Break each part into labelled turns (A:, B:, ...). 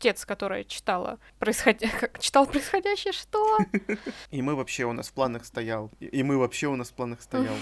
A: чтец, которая читала происход... как читал происходящее, что?
B: И мы вообще у нас в планах стоял. И мы вообще у нас в планах стоял.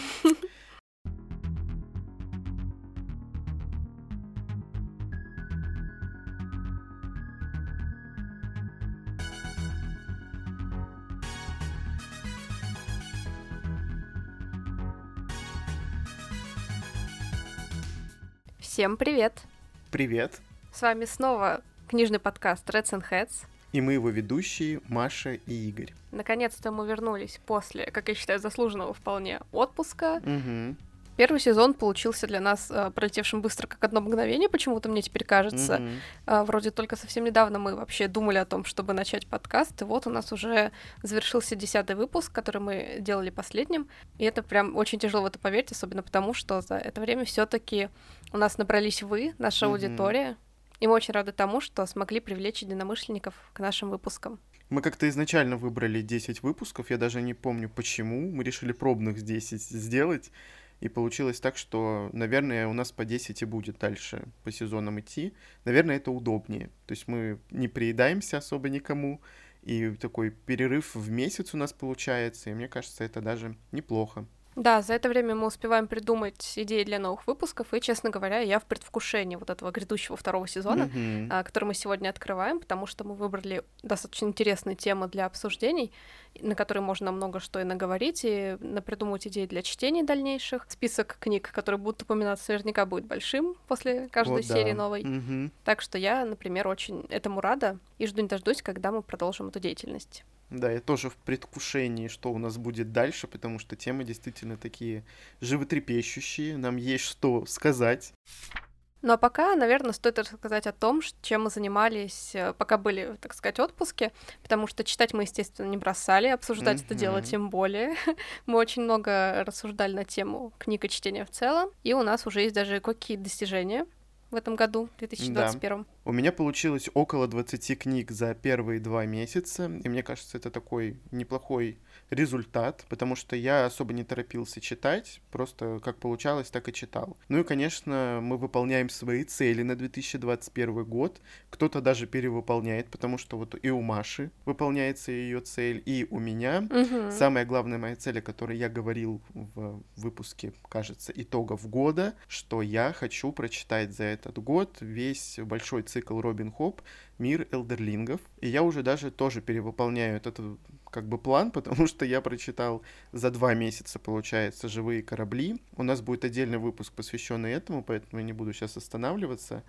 A: Всем привет!
B: Привет!
A: С вами снова книжный подкаст Reds and Heads.
B: И мы его ведущие Маша и Игорь.
A: Наконец-то мы вернулись после, как я считаю, заслуженного вполне отпуска.
B: Угу.
A: Первый сезон получился для нас э, пролетевшим быстро, как одно мгновение, почему-то мне теперь кажется.
B: Мгм.
A: Э, вроде только совсем недавно мы вообще думали о том, чтобы начать подкаст, и вот у нас уже завершился десятый выпуск, который мы делали последним, и это прям очень тяжело в это поверить, особенно потому, что за это время все таки у нас набрались вы, наша
B: Мгм.
A: аудитория, и мы очень рады тому, что смогли привлечь единомышленников к нашим выпускам.
B: Мы как-то изначально выбрали 10 выпусков, я даже не помню почему. Мы решили пробных 10 сделать. И получилось так, что, наверное, у нас по 10 и будет дальше по сезонам идти. Наверное, это удобнее. То есть мы не приедаемся особо никому. И такой перерыв в месяц у нас получается. И мне кажется, это даже неплохо.
A: Да, за это время мы успеваем придумать идеи для новых выпусков, и, честно говоря, я в предвкушении вот этого грядущего второго сезона, а, который мы сегодня открываем, потому что мы выбрали достаточно интересные темы для обсуждений, на которые можно много что и наговорить, и напридумывать идеи для чтений дальнейших. Список книг, которые будут упоминаться, наверняка будет большим после каждой
B: Вот да.
A: серии новой.
B: Мгм.
A: Так что я, например, очень этому рада и жду не дождусь, когда мы продолжим эту деятельность.
B: Да, я тоже в предвкушении, что у нас будет дальше, потому что темы действительно такие животрепещущие, нам есть что сказать.
A: Ну а пока, наверное, стоит рассказать о том, чем мы занимались, э, пока были, так сказать, в отпуске, потому что читать мы, естественно, не бросали, обсуждать это дело тем более. Мы очень много рассуждали на тему книг и чтения в целом, и у нас уже есть даже какие достижения в этом году, 2021.
B: У меня получилось около 20 книг за первые два месяца, и мне кажется, это такой неплохой результат, потому что я особо не торопился читать, просто как получалось, так и читал. Ну и, конечно, мы выполняем свои цели на 2021 год, кто-то даже перевыполняет, потому что вот и у Маши выполняется ее цель, и у меня.
A: Мгм.
B: Самая главная моя цель, о которой я говорил в выпуске, кажется, итогов года, что я хочу прочитать за этот год весь большой цикл Робин Хоп «Мир элдерлингов». И я уже даже тоже перевыполняю этот как бы план, потому что я прочитал за два месяца, получается, «Живые корабли». У нас будет отдельный выпуск, посвященный этому, поэтому я не буду сейчас останавливаться.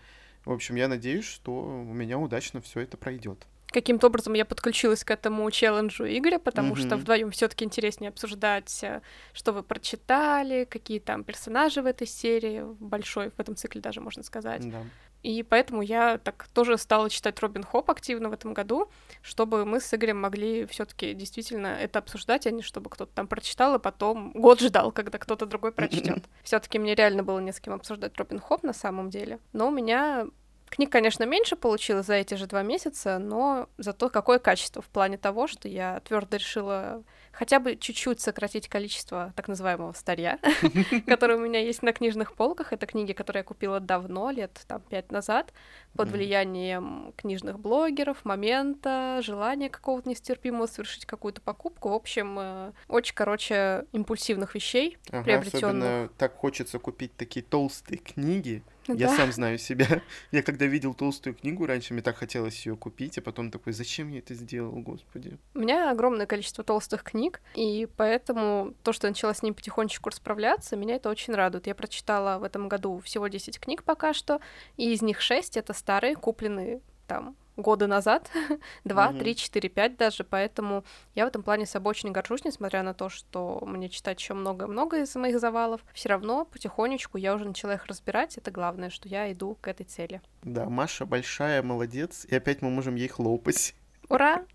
B: В общем, я надеюсь, что у меня удачно все это пройдет.
A: Каким-то образом я подключилась к этому челленджу Игоря, потому что
B: Мгм.
A: вдвоем все-таки интереснее обсуждать, э, что вы прочитали, какие там персонажи в этой серии, большой в этом цикле даже можно сказать.
B: Да.
A: И поэтому я так тоже стала читать Робин Хоп активно в этом году, чтобы мы с Игорем могли все-таки действительно это обсуждать, а не чтобы кто-то там прочитал, и потом год ждал, когда кто-то другой прочтет. Все-таки мне реально было не с кем обсуждать Робин Хоп на самом деле. Но у меня книг, конечно, меньше получилось за эти же два месяца, но зато какое качество в плане того, что я твердо решила хотя бы чуть-чуть сократить количество так называемого старья, которое у меня есть на книжных полках. Это книги, которые я купила давно, лет там пять назад, под влиянием книжных блогеров, момента, желания какого-то нестерпимого совершить какую-то покупку. В общем, э, очень, короче, импульсивных вещей,
B: Ага,
A: приобретенных.
B: особенно так хочется купить такие толстые книги. Я
A: Да.
B: сам знаю себя. Я когда видел толстую книгу раньше, мне так хотелось ее купить, а потом такой, зачем я это сделал, господи.
A: У меня огромное количество толстых книг, и поэтому то, что я начала с ним потихонечку расправляться, меня это очень радует. Я прочитала в этом году всего 10 книг пока что, и из них 6 это старые, купленные там годы назад, 2,
B: Мгм.
A: 3, 4, 5 даже, поэтому я в этом плане собой очень горжусь, несмотря на то, что мне читать еще много-много из моих завалов. Все равно потихонечку я уже начала их разбирать, это главное, что я иду к этой цели.
B: Да, Маша большая, молодец, и опять мы можем ей хлопать.
A: Ура!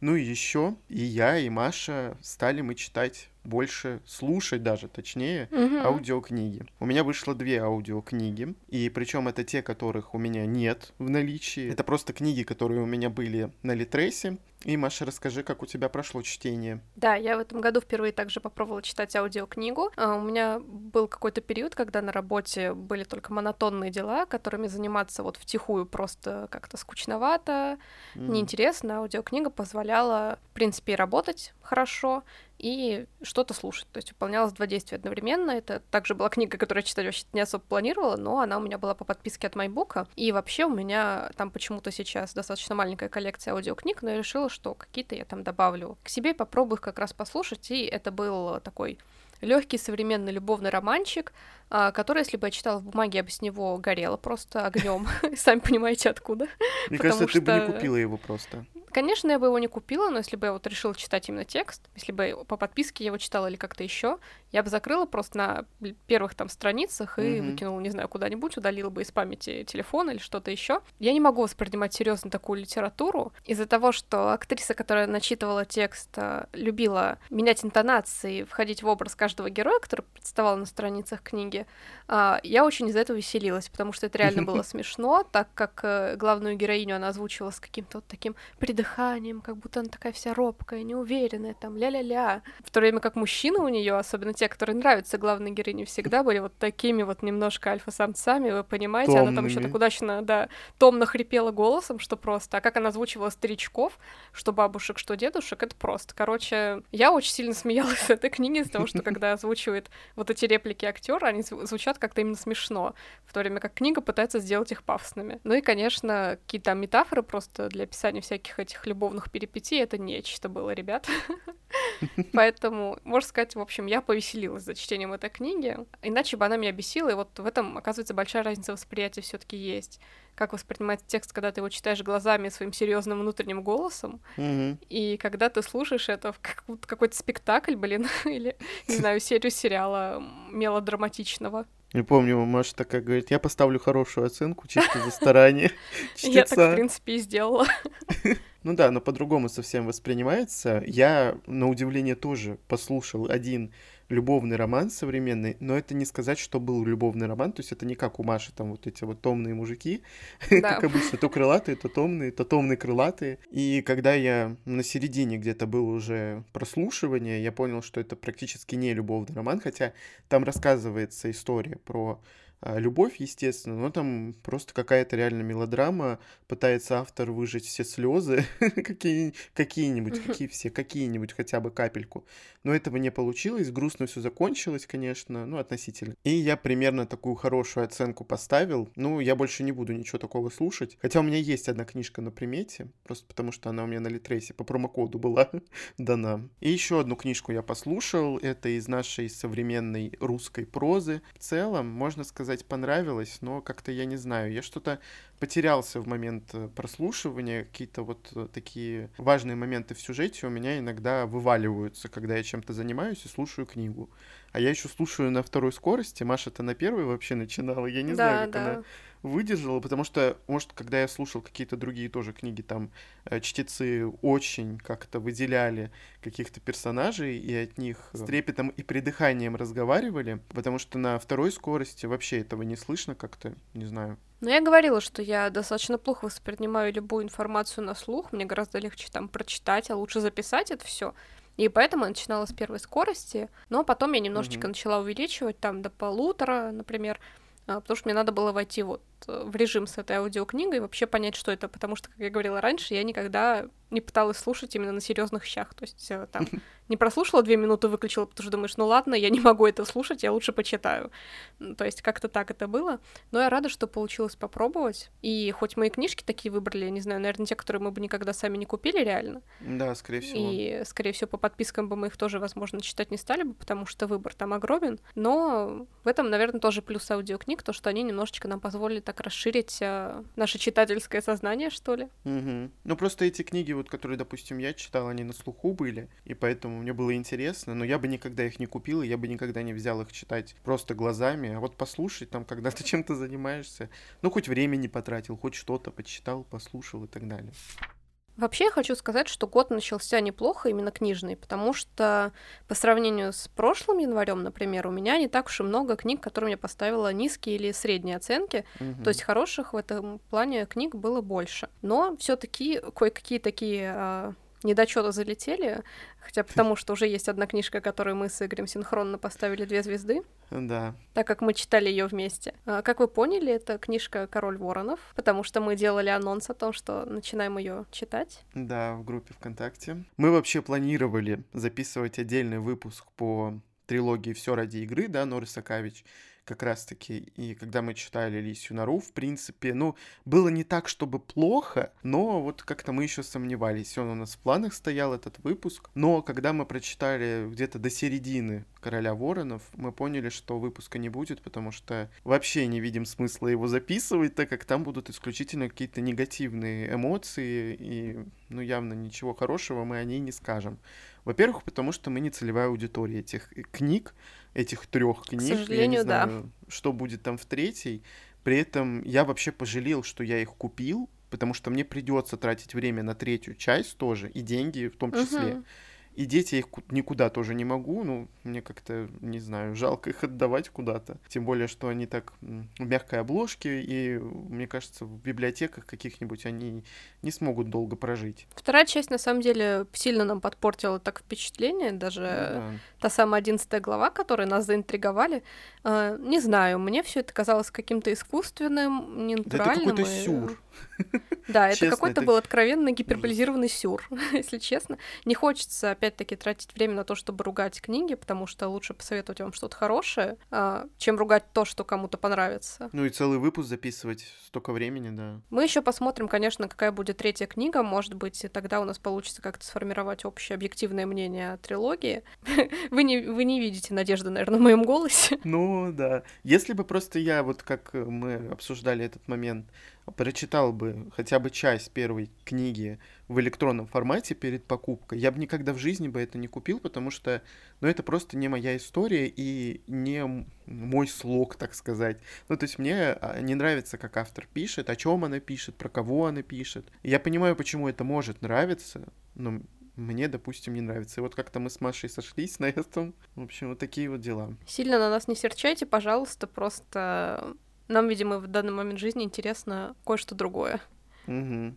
B: Ну и еще и я, и Маша стали мы читать больше слушать даже, точнее,
A: Мгм.
B: аудиокниги. У меня вышло две аудиокниги, и причем это те, которых у меня нет в наличии. Это просто книги, которые у меня были на Литресе. И, Маша, расскажи, как у тебя прошло чтение.
A: Да, я в этом году впервые также попробовала читать аудиокнигу. А, У меня был какой-то период, когда на работе были только монотонные дела, которыми заниматься вот втихую просто как-то скучновато,
B: Мгм.
A: неинтересно. Аудиокнига позволяла, в принципе, и работать хорошо, и что-то слушать. То есть выполнялось два действия одновременно. Это также была книга, которую я читать вообще не особо планировала, но она у меня была по подписке от MyBook. И вообще у меня там почему-то сейчас достаточно маленькая коллекция аудиокниг, но я решила, что какие-то я там добавлю к себе, попробую их как раз послушать. И это был такой легкий современный любовный романчик, а, который, если бы я читала в бумаге, я бы с него горела просто огнем. Сами понимаете, откуда.
B: Мне кажется, ты бы не купила его просто.
A: Конечно, я бы его не купила, но если бы я вот решила читать именно текст, если бы по подписке я его читала или как-то еще, я бы закрыла просто на первых там страницах и
B: Мгм.
A: выкинула, не знаю, куда-нибудь, удалила бы из памяти телефон или что-то еще. Я не могу воспринимать серьезно такую литературу из-за того, что актриса, которая начитывала текст, э, любила менять интонации, входить в образ каждого героя, который представал на страницах книги. А, Я очень из-за этого веселилась, потому что это реально было смешно, так как э, главную героиню она озвучивала с каким-то вот таким придыханием, как будто она такая вся робкая, неуверенная, там, ля-ля-ля. В то время как мужчины у нее, особенно те, которые нравятся главной героине, всегда были вот такими вот немножко альфа-самцами, вы понимаете, она там еще
B: Томными.
A: так удачно, да, томно хрипела голосом, что просто. А как она озвучивала старичков, что бабушек, что дедушек, это просто. Короче, я очень сильно смеялась с этой книги из-за того, что когда озвучивает вот эти реплики актера, они зву- звучат как-то именно смешно, в то время как книга пытается сделать их пафосными. Ну и, конечно, какие-то метафоры просто для описания всяких этих любовных перипетий, это нечто было, ребят. Поэтому, можно сказать, в общем, я повеселилась за чтением этой книги. Иначе бы она меня бесила, и вот в этом, оказывается, большая разница восприятия все таки есть. Как воспринимать текст, когда ты его читаешь глазами своим серьезным внутренним голосом,
B: Мгм.
A: и когда ты слушаешь это в какой-то спектакль, блин, или, не знаю, серию сериала мелодраматичного.
B: Я помню, Маша такая говорит, я поставлю хорошую оценку чисто за старание
A: Я так, в принципе, и сделала.
B: Ну да, но по-другому совсем воспринимается. Я, на удивление, тоже послушал один любовный роман современный, но это не сказать, что был любовный роман, то есть это не как у Маши, там вот эти вот томные мужики,
A: Да.
B: как обычно, то крылатые, то томные, то томные крылатые. И когда я на середине где-то был уже прослушивание, я понял, что это практически не любовный роман, хотя там рассказывается история про любовь, естественно, но там просто какая-то реально мелодрама, пытается автор выжать все слезы, какие, какие-нибудь, какие все, какие-нибудь хотя бы капельку. Но этого не получилось, грустно все закончилось, конечно, ну, относительно. И я примерно такую хорошую оценку поставил. Ну, я больше не буду ничего такого слушать. Хотя у меня есть одна книжка на примете, просто потому что она у меня на Литресе по промокоду была дана. И еще одну книжку я послушал. Это из нашей современной русской прозы. В целом, можно сказать, понравилось, но как-то я не знаю. Я что-то потерялся в момент э, прослушивания. Какие-то вот э, такие важные моменты в сюжете у меня иногда вываливаются, когда я чем-то занимаюсь и слушаю книгу. А я еще слушаю на второй скорости. Маша-то на первой вообще начинала. Я не знаю, как она выдержала, потому что, может, когда я слушал какие-то другие тоже книги, там э, чтецы очень как-то выделяли каких-то персонажей и от них с трепетом и придыханием разговаривали, потому что на второй скорости вообще этого не слышно как-то, не знаю.
A: Ну, я говорила, что я достаточно плохо воспринимаю любую информацию на слух. Мне гораздо легче там прочитать, а лучше записать это все. И поэтому я начинала с первой скорости, но потом я немножечко
B: Мгм.
A: начала увеличивать там до полутора, например, а, потому что мне надо было войти вот в режим с этой аудиокнигой и вообще понять, что это, потому что, как я говорила раньше, я никогда не пыталась слушать именно на серьезных щах, то есть э, там не прослушала две минуты, выключила, потому что думаешь, ну ладно, я не могу это слушать, я лучше почитаю. То есть как-то так это было. Но я рада, что получилось попробовать. И хоть мои книжки такие выбрали, я не знаю, наверное, те, которые мы бы никогда сами не купили реально.
B: Да, скорее всего.
A: И, скорее всего, по подпискам бы мы их тоже, возможно, читать не стали бы, потому что выбор там огромен. Но в этом, наверное, тоже плюс аудиокниг, то, что они немножечко нам позволили так расширить э, наше читательское сознание, что ли.
B: Мгм. Ну, просто эти книги, вот, которые, допустим, я читал, они на слуху были, и поэтому мне было интересно, но я бы никогда их не купил, и я бы никогда не взял их читать просто глазами, а вот послушать там, когда ты чем-то занимаешься, ну, хоть время не потратил, хоть что-то почитал, послушал и так далее.
A: Вообще я хочу сказать, что год начался неплохо, именно книжный, потому что по сравнению с прошлым январем, например, у меня не так уж и много книг, которым я поставила низкие или средние оценки. Угу. То есть хороших в этом плане книг было больше. Но все-таки кое-какие такие а, недочеты залетели, хотя потому что уже есть одна книжка, которую мы с Игорем синхронно поставили две звезды.
B: Да.
A: Так как мы читали ее вместе. А, как вы поняли, это книжка Король Воронов, потому что мы делали анонс о том, что начинаем ее читать.
B: Да, в группе ВКонтакте. Мы вообще планировали записывать отдельный выпуск по трилогии Все ради игры, да, Норис Акавич как раз-таки. И когда мы читали Лисью Нору, в принципе, ну, было не так, чтобы плохо, но вот как-то мы еще сомневались. Он у нас в планах стоял, этот выпуск. Но когда мы прочитали где-то до середины Короля Воронов, мы поняли, что выпуска не будет, потому что вообще не видим смысла его записывать, так как там будут исключительно какие-то негативные эмоции, и, ну, явно ничего хорошего мы о ней не скажем. Во-первых, потому что мы не целевая аудитория этих книг, этих трех книг. К
A: сожалению, я не знаю,
B: да. Что будет там в третьей. При этом я вообще пожалел, что я их купил, потому что мне придется тратить время на третью часть тоже, и деньги в том числе. Угу. И дети их никуда тоже не могу, ну, мне как-то, не знаю, жалко их отдавать куда-то. Тем более, что они так в мягкой обложке, и, мне кажется, в библиотеках каких-нибудь они не смогут долго прожить.
A: Вторая часть, на самом деле, сильно нам подпортила так впечатление, даже ну, да. та самая одиннадцатая глава, которая нас заинтриговали. Э, не знаю, мне все это казалось каким-то искусственным, ненатуральным.
B: Да это какой-то сюр.
A: Да, это какой-то был откровенно гиперболизированный сюр, если честно. Не хочется, опять-таки, тратить время на то, чтобы ругать книги, потому что лучше посоветовать вам что-то хорошее, а, чем ругать то, что кому-то понравится.
B: Ну и целый выпуск записывать столько времени, да.
A: Мы еще посмотрим, конечно, какая будет третья книга. Может быть, тогда у нас получится как-то сформировать общее объективное мнение о трилогии. Вы не, вы не видите надежды, наверное, в моем голосе.
B: Ну да. Если бы просто я, вот как мы обсуждали этот момент, прочитал бы хотя бы часть первой книги в электронном формате перед покупкой, я бы никогда в жизни бы это не купил, потому что, ну, это просто не моя история и не мой слог, так сказать. Ну, то есть мне а, не нравится, как автор пишет, о чем она пишет, про кого она пишет. Я понимаю, почему это может нравиться, но мне, допустим, не нравится. И вот как-то мы с Машей сошлись на этом. В общем, вот такие вот дела.
A: Сильно на нас не серчайте, пожалуйста, просто нам, видимо, в данный момент жизни интересно кое-что другое.
B: Угу.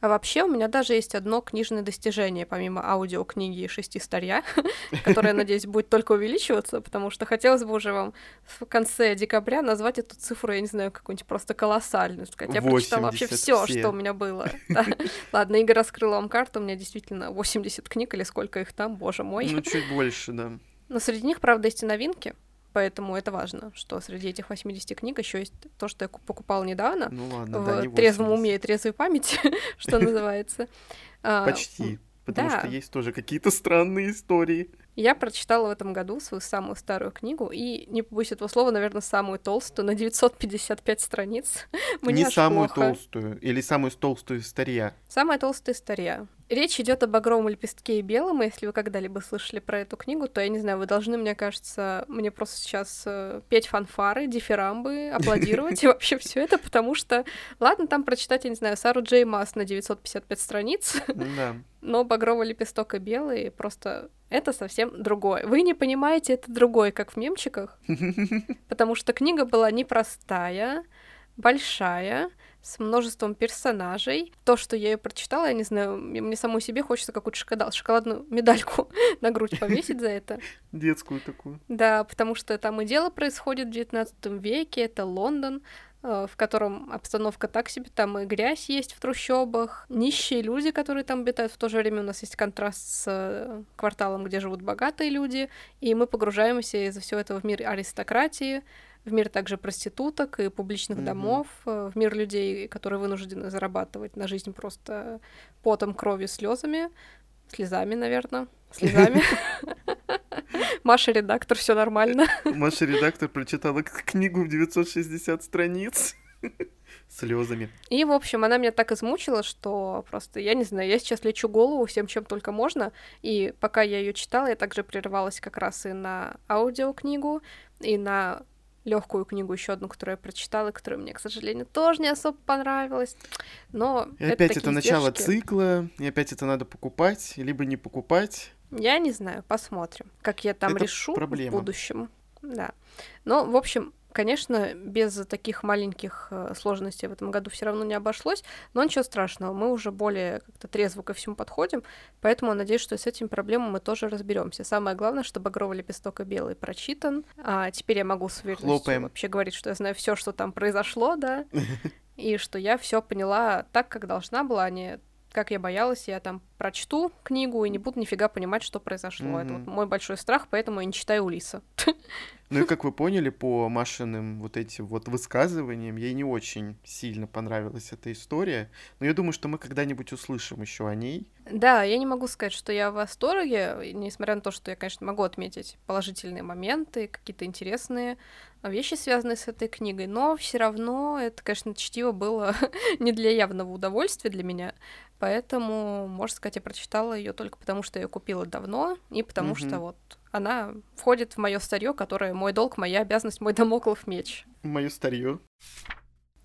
A: А вообще у меня даже есть одно книжное достижение, помимо аудиокниги шести старья, которое, надеюсь, будет только увеличиваться, потому что хотелось бы уже вам в конце декабря назвать эту цифру, я не знаю, какую-нибудь просто колоссальную. Сказать, я прочитала вообще все, что у меня было. Ладно, Игорь раскрыл вам карту, у меня действительно 80 книг или сколько их там, боже мой.
B: Ну, чуть больше, да.
A: Но среди них, правда, есть и новинки. Поэтому это важно, что среди этих 80 книг еще есть то, что я покупала недавно.
B: Ну ладно,
A: в
B: да,
A: трезвом уме и трезвой памяти, что называется.
B: А, Почти. Потому что есть тоже какие-то странные истории.
A: Я прочитала в этом году свою самую старую книгу, и, не побоюсь этого слова, наверное, самую толстую, на 955 страниц.
B: Мне не самую плохо. толстую, или самую толстую старья?
A: Самая толстая старья. Речь идет о багровом лепестке и белом, и если вы когда-либо слышали про эту книгу, то, я не знаю, вы должны, мне кажется, мне просто сейчас э, петь фанфары, дифирамбы, аплодировать и вообще все это, потому что, ладно, там прочитать, я не знаю, Сару Джей Масс на 955 страниц, но багровый лепесток и белый просто это совсем другое. Вы не понимаете, это другое, как в мемчиках, потому что книга была непростая, большая, с множеством персонажей. То, что я ее прочитала, я не знаю, мне самой себе хочется какую-то шоколад, шоколадную медальку на грудь повесить за это.
B: Детскую такую.
A: Да, потому что там и дело происходит в 19 веке, это Лондон, Э, в котором обстановка так себе, там и грязь есть в трущобах, нищие люди, которые там обитают, в то же время у нас есть контраст с э, кварталом, где живут богатые люди, и мы погружаемся из-за всего этого в мир аристократии, в мир также проституток и публичных mm-hmm. домов, э, в мир людей, которые вынуждены зарабатывать на жизнь просто потом, кровью, слезами, слезами, наверное, слезами. Маша редактор, все нормально.
B: Маша редактор прочитала книгу в 960 страниц слезами.
A: И, в общем, она меня так измучила, что просто, я не знаю, я сейчас лечу голову всем, чем только можно. И пока я ее читала, я также прерывалась как раз и на аудиокнигу, и на легкую книгу, еще одну, которую я прочитала, которая мне, к сожалению, тоже не особо понравилась. Но
B: и это опять это начало цикла, и опять это надо покупать, либо не покупать.
A: Я не знаю, посмотрим, как я там
B: это
A: решу
B: проблема.
A: в будущем. Да. Ну, в общем, Конечно, без таких маленьких э, сложностей в этом году все равно не обошлось, но ничего страшного, мы уже более как-то трезво ко всему подходим, поэтому надеюсь, что с этим проблемами мы тоже разберемся. Самое главное, что «Багровый лепесток» и «Белый» прочитан, а теперь я могу с уверенностью вообще говорить, что я знаю все, что там произошло, да, и что я все поняла так, как должна была, а не как я боялась, я там прочту книгу и не буду нифига понимать, что произошло. Mm-hmm. Это вот мой большой страх, поэтому я не читаю Улиса.
B: Ну и как вы поняли по Машиным вот этим вот высказываниям, ей не очень сильно понравилась эта история. Но я думаю, что мы когда-нибудь услышим еще о ней.
A: Да, я не могу сказать, что я в восторге, несмотря на то, что я, конечно, могу отметить положительные моменты, какие-то интересные вещи, связанные с этой книгой, но все равно это, конечно, чтиво было не для явного удовольствия для меня, поэтому, можно сказать, я прочитала ее только потому, что я ее купила давно, и потому mm-hmm. что вот она входит в мое старье, которое мой долг, моя обязанность, мой домоклов меч.
B: Мое старье.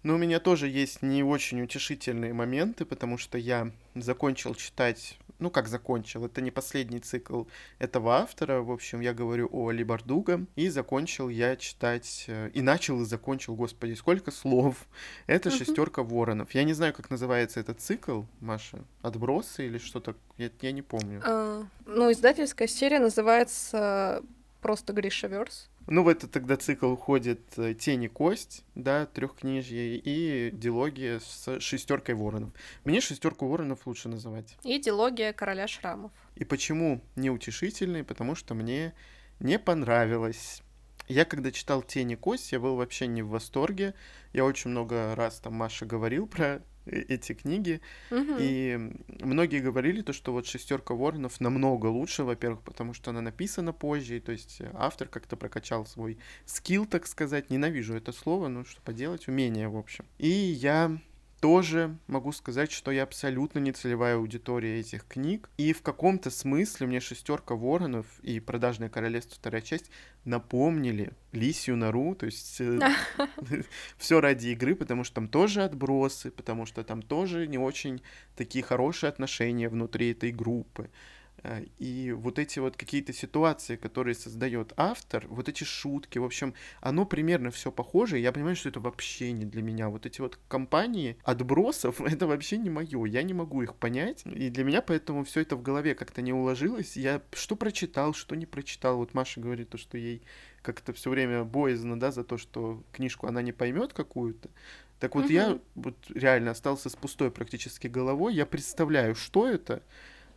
B: Но у меня тоже есть не очень утешительные моменты, потому что я закончил читать, ну как закончил, это не последний цикл этого автора, в общем, я говорю о Али Бардуга, и закончил я читать, э, и начал и закончил, господи, сколько слов, это шестерка воронов. Я не знаю, как называется этот цикл, Маша, отбросы или что-то, я, я не помню.
A: Uh, ну, издательская серия называется просто Гриша Верс.
B: Ну, в этот тогда цикл входит э, «Тень и кость», да, трехкнижье, и дилогия с шестеркой воронов. Мне шестерку воронов лучше называть.
A: И дилогия короля шрамов.
B: И почему неутешительный? Потому что мне не понравилось. Я когда читал «Тень и кость», я был вообще не в восторге. Я очень много раз там Маша говорил про эти книги.
A: Угу.
B: И многие говорили то, что вот шестерка воронов намного лучше, во-первых, потому что она написана позже, и, то есть автор как-то прокачал свой скилл, так сказать. Ненавижу это слово, но что поделать, умение, в общем. И я тоже могу сказать, что я абсолютно не целевая аудитория этих книг. И в каком-то смысле мне шестерка воронов и продажное королевство вторая часть напомнили Лисью Нору, то есть э, все ради игры, потому что там тоже отбросы, потому что там тоже не очень такие хорошие отношения внутри этой группы. Э, и вот эти вот какие-то ситуации, которые создает автор, вот эти шутки, в общем, оно примерно все похоже. Я понимаю, что это вообще не для меня. Вот эти вот компании отбросов, это вообще не мое. Я не могу их понять. И для меня поэтому все это в голове как-то не уложилось. Я что прочитал, что не прочитал. Вот Маша говорит то, что ей как-то все время боязно, да, за то, что книжку она не поймет какую-то. Так вот, угу. я вот реально остался с пустой практически головой. Я представляю, что это,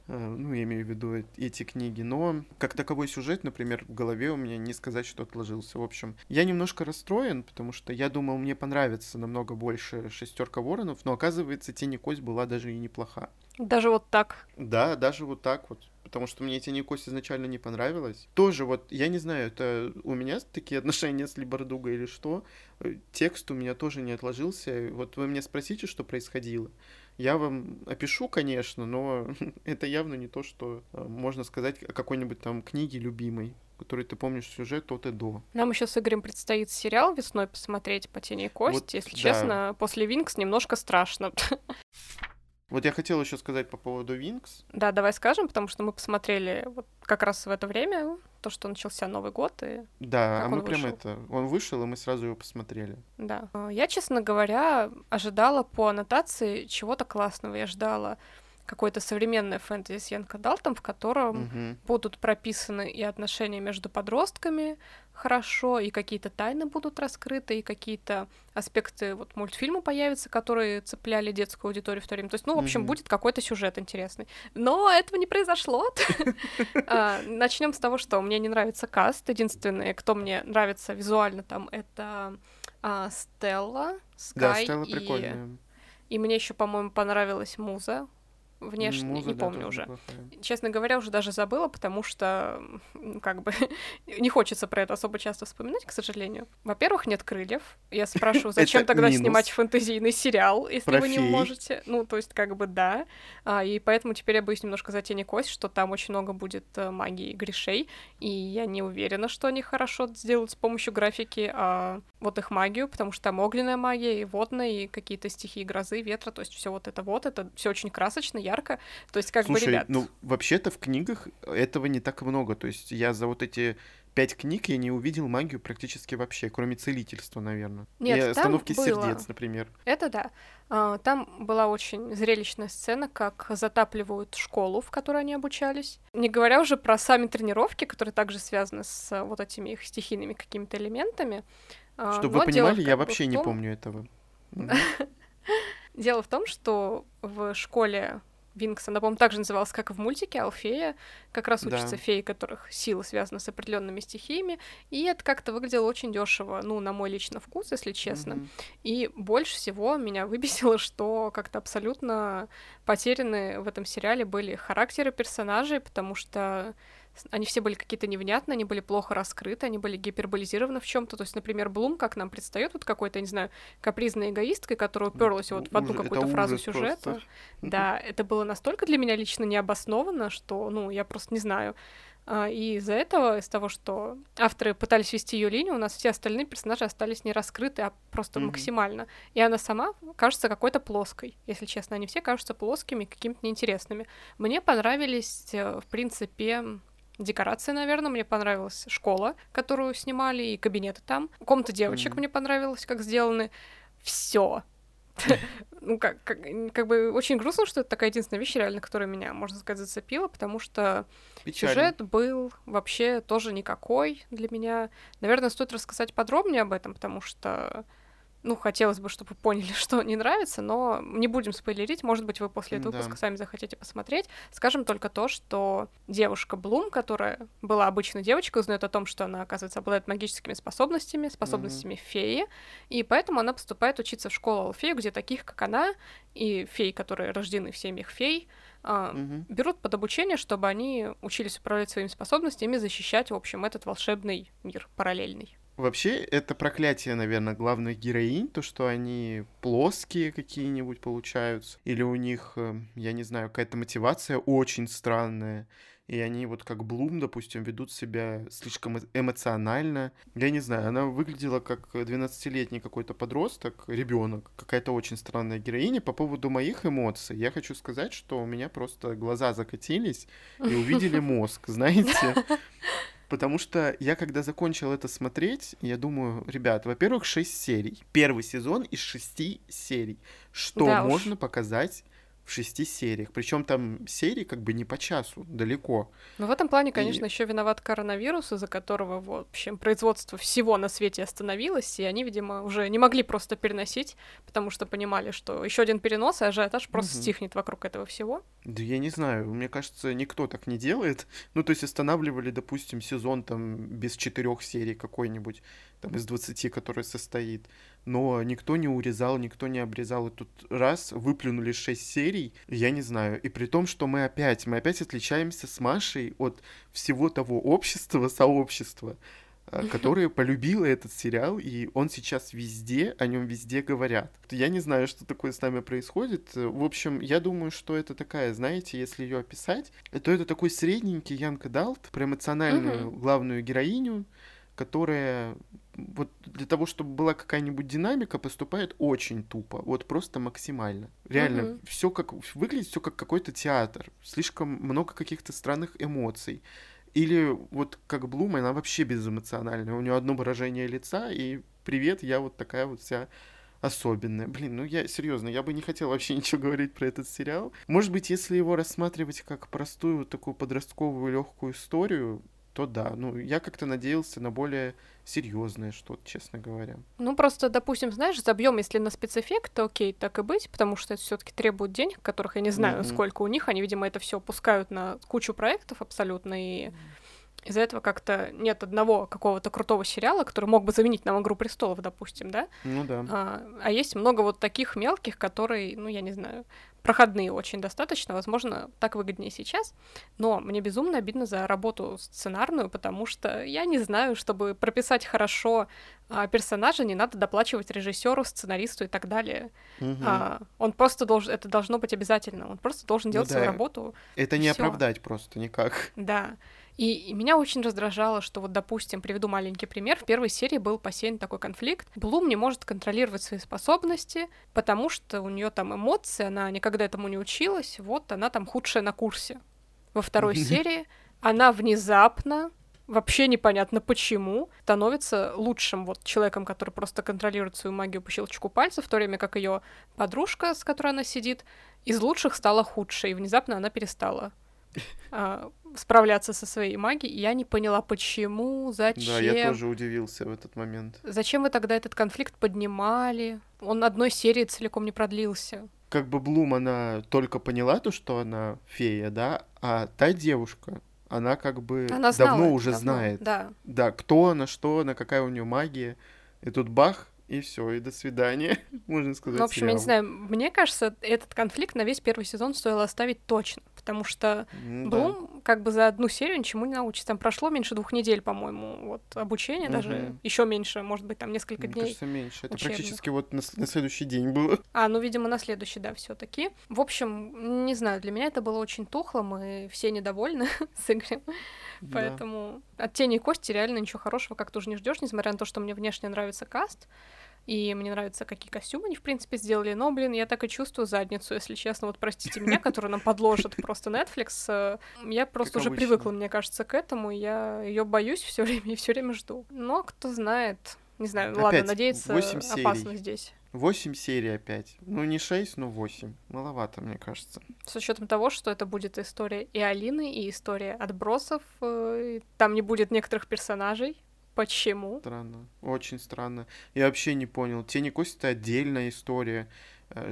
B: ну, я имею в виду эти книги, но как таковой сюжет, например, в голове у меня не сказать, что отложился. В общем, я немножко расстроен, потому что я думал, мне понравится намного больше шестерка воронов, но оказывается, Тень кость была даже и неплоха.
A: Даже вот так?
B: Да, даже вот так вот. Потому что мне Тень кость изначально не понравилась. Тоже вот, я не знаю, это у меня такие отношения с Либардугой или что. Э, текст у меня тоже не отложился. Вот вы меня спросите, что происходило. Я вам опишу, конечно, но это явно не то, что э, можно сказать о какой-нибудь там книге любимой который ты помнишь сюжет от и до.
A: Нам еще с Игорем предстоит сериал весной посмотреть по тени и кость. Вот, Если да. честно, после Винкс немножко страшно.
B: Вот я хотел еще сказать по поводу Винкс.
A: Да, давай скажем, потому что мы посмотрели вот как раз в это время то, что начался Новый год. И
B: да, а мы прям это... Он вышел, и мы сразу его посмотрели.
A: Да. Я, честно говоря, ожидала по аннотации чего-то классного. Я ждала какое-то современное фэнтези с Янка Далтом, в котором
B: угу.
A: будут прописаны и отношения между подростками хорошо, и какие-то тайны будут раскрыты, и какие-то аспекты вот мультфильма появятся, которые цепляли детскую аудиторию в то время. То есть, ну, в общем, угу. будет какой-то сюжет интересный. Но этого не произошло. А, Начнем с того, что мне не нравится каст. Единственное, кто мне нравится визуально там, это а, Стелла,
B: Скай. Прикольная.
A: И мне еще, по-моему, понравилась Муза внешне,
B: Муза,
A: не
B: да,
A: помню уже.
B: неплохая.
A: Честно говоря, уже даже забыла, потому что, как бы, не хочется про это особо часто вспоминать, к сожалению. Во-первых, нет крыльев. Я спрашиваю, зачем тогда
B: минус.
A: снимать фэнтезийный сериал, если вы не можете? Ну, то есть, как бы, да. А, и поэтому теперь я боюсь немножко за тени кость, что там очень много будет э, магии и грешей, и я не уверена, что они хорошо сделают с помощью графики а, вот их магию, потому что там огненная магия и водная, и какие-то стихии грозы, ветра, то есть все вот это вот, это все очень красочно, ярко. То есть, как
B: Слушай,
A: бы, ребят,
B: ну вообще-то в книгах этого не так много. То есть я за вот эти пять книг я не увидел магию практически вообще, кроме целительства, наверное.
A: Нет,
B: и
A: там
B: остановки
A: было.
B: сердец, например.
A: Это да. А, Там была очень зрелищная сцена, как затапливают школу, в которой они обучались. Не говоря уже про сами тренировки, которые также связаны с а, вот этими их стихийными какими-то элементами. А,
B: Чтобы вы понимали, я вообще
A: в
B: не
A: том-
B: помню этого.
A: Дело в том, что в школе Винкс, она, по-моему, также называлась, как и в мультике, Алфея. Как раз
B: Да.
A: учатся феи, которых сила связана с определенными стихиями. И это как-то выглядело очень дешево, ну, на мой лично вкус, если честно.
B: Мгм.
A: И больше всего меня выбесило, что как-то абсолютно потеряны в этом сериале были характеры персонажей, потому что они все были какие-то невнятные, они были плохо раскрыты, они были гиперболизированы в чем-то. То есть, например, Блум, как нам предстает, вот какой-то, не знаю, капризной эгоисткой, которая уперлась вот в одну какую-то фразу сюжета.
B: просто.
A: Да, это было настолько для меня лично необоснованно, что, ну, я просто не знаю. А, И из-за этого, из того, что авторы пытались вести ее линию, у нас все остальные персонажи остались не раскрыты, а просто
B: Мгм.
A: максимально. И она сама кажется какой-то плоской, если честно. Они все кажутся плоскими, какими-то неинтересными. Мне понравились, э, в принципе, декорации, наверное, мне понравилась школа, которую снимали, и кабинеты там. Комната девочек
B: Мгм.
A: мне понравилось, как сделаны. Все. Ну, как, как, как бы очень грустно, что это такая единственная вещь, реально, которая меня, можно сказать, зацепила, потому что
B: Печально.
A: Сюжет был вообще тоже никакой для меня. Наверное, стоит рассказать подробнее об этом, потому что, ну, хотелось бы, чтобы вы поняли, что не нравится, но не будем спойлерить. Может быть, вы после этого
B: Да.
A: выпуска сами захотите посмотреть. Скажем только то, что девушка Блум, которая была обычной девочкой, узнает о том, что она, оказывается, обладает магическими способностями, способностями феи, и поэтому она поступает учиться в школу Алфею, где таких, как она, и фей, которые рождены в семьях фей,
B: Мгм.
A: берут под обучение, чтобы они учились управлять своими способностями и защищать, в общем, этот волшебный мир параллельный.
B: Вообще, это проклятие, наверное, главных героинь, то, что они плоские какие-нибудь получаются, или у них, э, я не знаю, какая-то мотивация очень странная, и они вот как Блум, допустим, ведут себя слишком э- эмоционально. Я не знаю, она выглядела как 12-летний какой-то подросток, ребенок, какая-то очень странная героиня. По поводу моих эмоций, я хочу сказать, что у меня просто глаза закатились и увидели мозг, знаете? Потому что я, когда закончил это смотреть, я думаю, ребят, во-первых, 6 серий. Первый сезон из 6 серий. Что
A: Да уж.
B: можно показать в шести сериях? Причем там серии как бы не по часу, далеко.
A: Но в этом плане,
B: И-
A: конечно, еще виноват коронавирус, из-за которого, в общем, производство всего на свете остановилось, и они, видимо, уже не могли просто переносить, потому что понимали, что еще один перенос, и ажиотаж просто
B: Мгм.
A: стихнет вокруг этого всего.
B: Да я не знаю, мне кажется, никто так не делает. Ну, то есть останавливали, допустим, сезон там без четырех серий какой-нибудь, там из 20, который состоит. Но никто не урезал, никто не обрезал. И тут раз выплюнули 6 серий, я не знаю. И при том, что мы опять, мы опять отличаемся с Машей от всего того общества, сообщества, э, которое полюбило этот сериал, и он сейчас везде, о нем везде говорят. Я не знаю, что такое с нами происходит. В общем, я думаю, что это такая, знаете, если ее описать, то это такой средненький Янка Далт про эмоциональную главную героиню, которая вот для того, чтобы была какая-нибудь динамика, поступает очень тупо, вот просто максимально. Реально,
A: Мгм.
B: все как выглядит все как какой-то театр, слишком много каких-то странных эмоций. Или вот как Блум, она вообще безэмоциональная, у нее одно выражение лица, и привет, я вот такая вот вся особенная. Блин, ну я серьезно, я бы не хотел вообще ничего говорить про этот сериал. Может быть, если его рассматривать как простую вот такую подростковую легкую историю, то да. Ну, я как-то надеялся на более серьезное что-то, честно говоря.
A: Ну, просто, допустим, знаешь, забьем, если на спецэффект, то окей, так и быть, потому что это все-таки требует денег, которых я не знаю,
B: Мгм.
A: сколько у них. Они, видимо, это все пускают на кучу проектов абсолютно, и из-за этого как-то нет одного какого-то крутого сериала, который мог бы заменить нам «Игру престолов», допустим, да?
B: Ну да.
A: А, а есть много вот таких мелких, которые, ну, я не знаю, проходные очень достаточно, возможно, так выгоднее сейчас, но мне безумно обидно за работу сценарную, потому что я не знаю, чтобы прописать хорошо а, персонажа, не надо доплачивать режиссеру, сценаристу и так далее.
B: Мгм.
A: А, он просто должен, это должно быть обязательно, он просто должен
B: Ну
A: делать свою
B: да.
A: работу.
B: Это не
A: всё.
B: оправдать просто никак.
A: Да. И, и меня очень раздражало, что вот, допустим, приведу маленький пример. В первой серии был посеян такой конфликт. Блум не может контролировать свои способности, потому что у нее там эмоции, она никогда этому не училась. Вот она там худшая на курсе. Во второй серии она внезапно вообще непонятно почему, становится лучшим вот человеком, который просто контролирует свою магию по щелчку пальцев, в то время как ее подружка, с которой она сидит, из лучших стала худшей, и внезапно она перестала справляться со своей магией. И я не поняла, почему, зачем.
B: Да, я тоже удивился в этот момент.
A: Зачем вы тогда этот конфликт поднимали? Он одной серии целиком не продлился.
B: Как бы Блум, она только поняла то, что она фея, да, а та девушка, она как бы
A: Она знала
B: давно уже
A: давно,
B: знает.
A: Да.
B: Да, кто она, что она, какая у нее магия. И тут бах, и все, и до свидания, можно сказать.
A: Ну, в общем, я не
B: сериалу.
A: знаю, мне кажется, этот конфликт на весь первый сезон стоило оставить точно, потому что
B: да.
A: Блум как бы за одну серию ничему не научится. Там прошло меньше двух недель, по-моему, вот обучение, даже
B: Мгм.
A: еще меньше, может быть, там несколько
B: Мне
A: дней.
B: кажется, меньше. Это
A: учебных.
B: практически вот на, на следующий день было.
A: А, ну, видимо, на следующий, да, все таки В общем, не знаю, для меня это было очень тухло, мы все недовольны с Игорем,
B: Да.
A: поэтому от тени и кости реально ничего хорошего как-то уже не ждешь, несмотря на то, что мне внешне нравится каст, и мне нравится, какие костюмы они, в принципе, сделали, но, блин, я так и чувствую задницу, если честно, вот простите меня, которую нам подложат просто Netflix, э, я просто уже привыкла, мне кажется, к этому, я ее боюсь все время и все время жду. Но кто знает, не знаю, ладно, надеяться опасно здесь.
B: Восемь серий опять. Ну, не шесть, но восемь. Маловато, мне кажется.
A: С учетом того, что это будет история и Алины, и история отбросов, э, и там не будет некоторых персонажей. Почему?
B: Странно. Очень странно. Я вообще не понял. Тени Кости это отдельная история.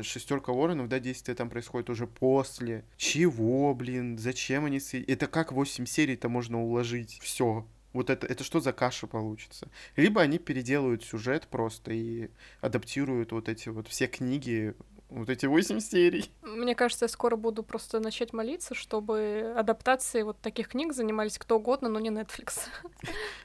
B: Шестерка воронов, да, действие там происходит уже после. Чего, блин? Зачем они... Это как 8 серий-то можно уложить? Все. Вот это, это что за каша получится? Либо они переделают сюжет просто и адаптируют вот эти вот все книги, вот эти 8 серий.
A: Мне кажется, я скоро буду просто начать молиться, чтобы адаптацией вот таких книг занимались кто угодно, но не Netflix.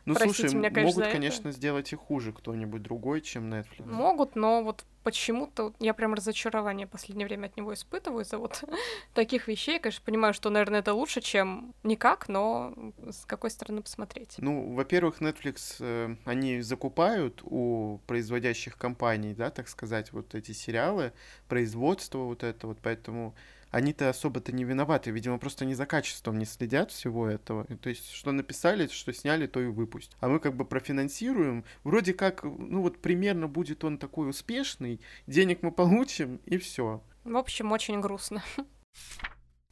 B: Ну,
A: Простите
B: слушай,
A: меня, конечно,
B: могут, конечно, сделать и хуже кто-нибудь другой, чем Netflix.
A: Могут, но вот почему-то я прям разочарование в последнее время от него испытываю из-за вот таких вещей. Я, конечно, понимаю, что, наверное, это лучше, чем никак, но с какой стороны посмотреть.
B: Ну, во-первых, Netflix, э, они закупают у производящих компаний, да, так сказать, вот эти сериалы, производство вот это вот, поэтому они-то особо-то не виноваты, видимо, просто они за качеством не следят всего этого. То есть, что написали, что сняли, то и выпустят. А мы как бы профинансируем, вроде как, ну вот примерно будет он такой успешный, денег мы получим, и все.
A: В общем, очень грустно.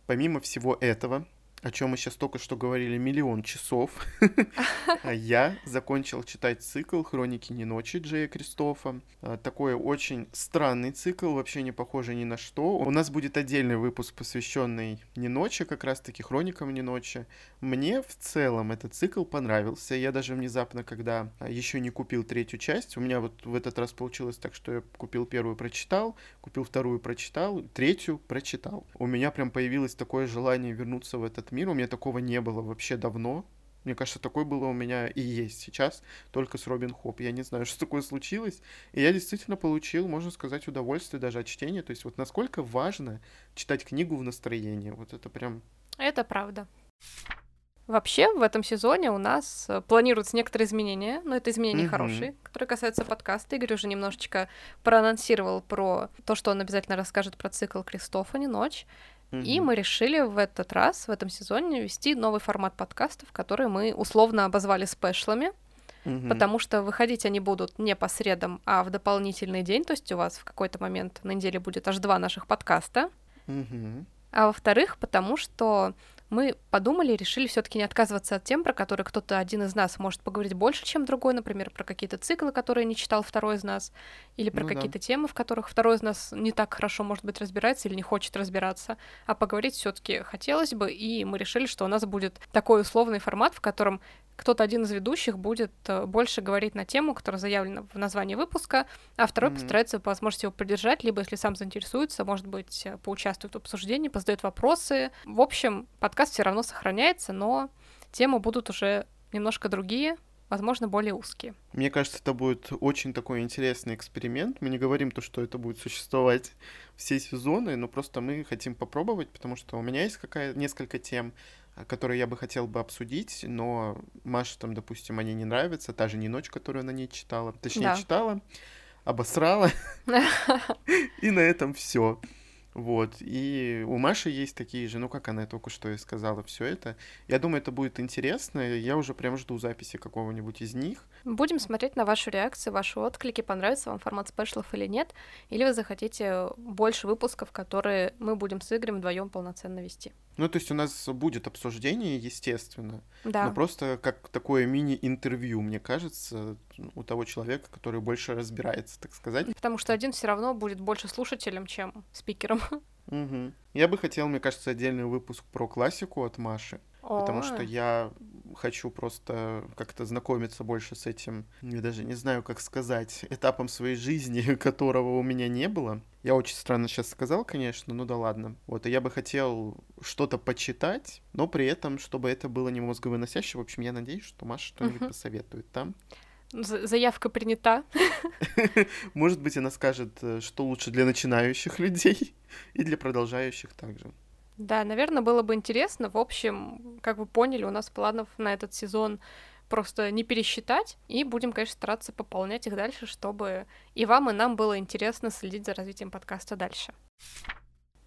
B: Помимо всего этого, о чем мы сейчас только что говорили миллион часов, а я закончил читать цикл «Хроники не ночи» Джея Кристофа. А, Такой очень странный цикл, вообще не похожий ни на что. У нас будет отдельный выпуск, посвященный не ночи, как раз-таки хроникам не ночи. Мне в целом этот цикл понравился. Я даже внезапно, когда еще не купил третью часть, у меня вот в этот раз получилось так, что я купил первую, прочитал, купил вторую, прочитал, третью прочитал. У меня прям появилось такое желание вернуться в этот мир. У меня такого не было вообще давно. Мне кажется, такое было у меня и есть сейчас, только с Робин Хоп. Я не знаю, что такое случилось. И я действительно получил, можно сказать, удовольствие даже от чтения. То есть вот насколько важно читать книгу в настроении. Вот это прям...
A: Это правда. Вообще, в этом сезоне у нас э, планируются некоторые изменения, но это изменения
B: Мгм.
A: хорошие, которые касаются подкаста. Игорь уже немножечко проанонсировал про то, что он обязательно расскажет про цикл Кристофани «Ночь». И мы решили в этот раз, в этом сезоне, ввести новый формат подкастов, который мы условно обозвали спешлами, потому что выходить они будут не по средам, а в дополнительный день, то есть у вас в какой-то момент на неделе будет аж два наших подкаста. А во-вторых, потому что мы подумали и решили все-таки не отказываться от тем, про которые кто-то один из нас может поговорить больше, чем другой, например, про какие-то циклы, которые не читал второй из нас, или про
B: Ну да.
A: какие-то темы, в которых второй из нас не так хорошо, может быть, разбирается или не хочет разбираться, а поговорить все-таки хотелось бы, и мы решили, что у нас будет такой условный формат, в котором кто-то один из ведущих будет э, больше говорить на тему, которая заявлена в названии выпуска, а второй mm-hmm. постарается по возможности его поддержать, либо, если сам заинтересуется, может быть, э, поучаствует в обсуждении, позадает вопросы. В общем, подкаст все равно сохраняется, но темы будут уже немножко другие, возможно, более узкие.
B: Мне кажется, это будет очень такой интересный эксперимент. Мы не говорим то, что это будет существовать все сезоны, но просто мы хотим попробовать, потому что у меня есть какая несколько тем, которые я бы хотел бы обсудить, но Маше там, допустим, они не нравятся, та же не ночь, которую она не читала, точнее да. читала, обосрала, и на этом все. Вот. И у Маши есть такие же, ну, как она только что и сказала, все это. Я думаю, это будет интересно. Я уже прям жду записи какого-нибудь из них.
A: Будем смотреть на вашу реакцию, ваши отклики, понравится вам формат спешлов или нет. Или вы захотите больше выпусков, которые мы будем с Игорем вдвоем полноценно вести.
B: Ну, то есть у нас будет обсуждение, естественно.
A: Да.
B: Но просто как такое мини-интервью, мне кажется, у того человека, который больше разбирается, так сказать.
A: Потому что один все равно будет больше слушателем, чем спикером.
B: Угу. Я бы хотел, мне кажется, отдельный выпуск про классику от Маши. О-о-о. Потому что я хочу просто как-то знакомиться больше с этим, я даже не знаю, как сказать, этапом своей жизни, которого у меня не было. Я очень странно сейчас сказал, конечно, ну да ладно. Вот, и я бы хотел что-то почитать, но при этом, чтобы это было не мозговыносящее. В общем, я надеюсь, что Маша что-нибудь uh-huh. посоветует там.
A: Заявка принята.
B: Может быть, она скажет, э, что лучше для начинающих людей и для продолжающих также.
A: Да, наверное, было бы интересно. В общем, как вы поняли, у нас планов на этот сезон просто не пересчитать, и будем, конечно, стараться пополнять их дальше, чтобы и вам, и нам было интересно следить за развитием подкаста дальше.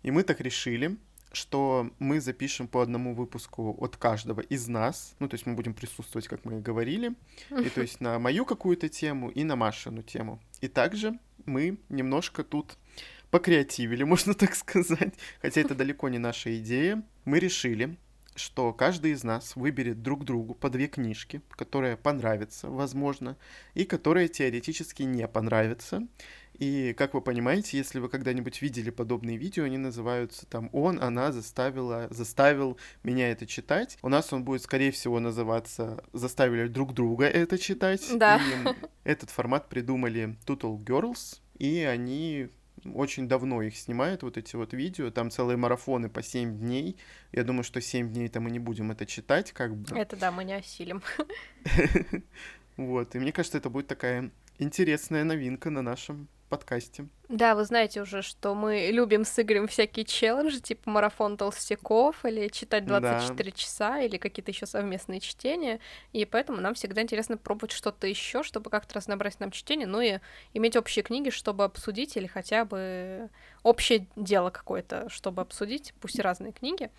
B: И мы так решили, что мы запишем по одному выпуску от каждого из нас. Ну, то есть мы будем присутствовать, как мы и говорили. И то есть на мою какую-то тему и на Машину тему. И также мы немножко тут покреативили, можно так сказать. Хотя это далеко не наша идея. Мы решили, что каждый из нас выберет друг другу по две книжки, которые понравятся, возможно, и которые теоретически не понравятся. И, как вы понимаете, если вы когда-нибудь видели подобные видео, они называются там «Он, она заставила, заставил меня это читать». У нас он будет, скорее всего, называться «Заставили друг друга это читать».
A: Да.
B: И этот формат придумали Total Girls, и они очень давно их снимают, вот эти вот видео, там целые марафоны по 7 дней. Я думаю, что 7 дней там мы не будем это читать, как бы.
A: Это да, мы не осилим.
B: Вот, и мне кажется, это будет такая интересная новинка на нашем подкасте.
A: Да, вы знаете уже, что мы любим с Игорем всякие челленджи, типа марафон толстяков, или читать 24 да. часа, или какие-то еще совместные чтения. И поэтому нам всегда интересно пробовать что-то еще, чтобы как-то разнообразить нам чтение, ну и иметь общие книги, чтобы обсудить, или хотя бы общее дело какое-то, чтобы обсудить, пусть и разные книги.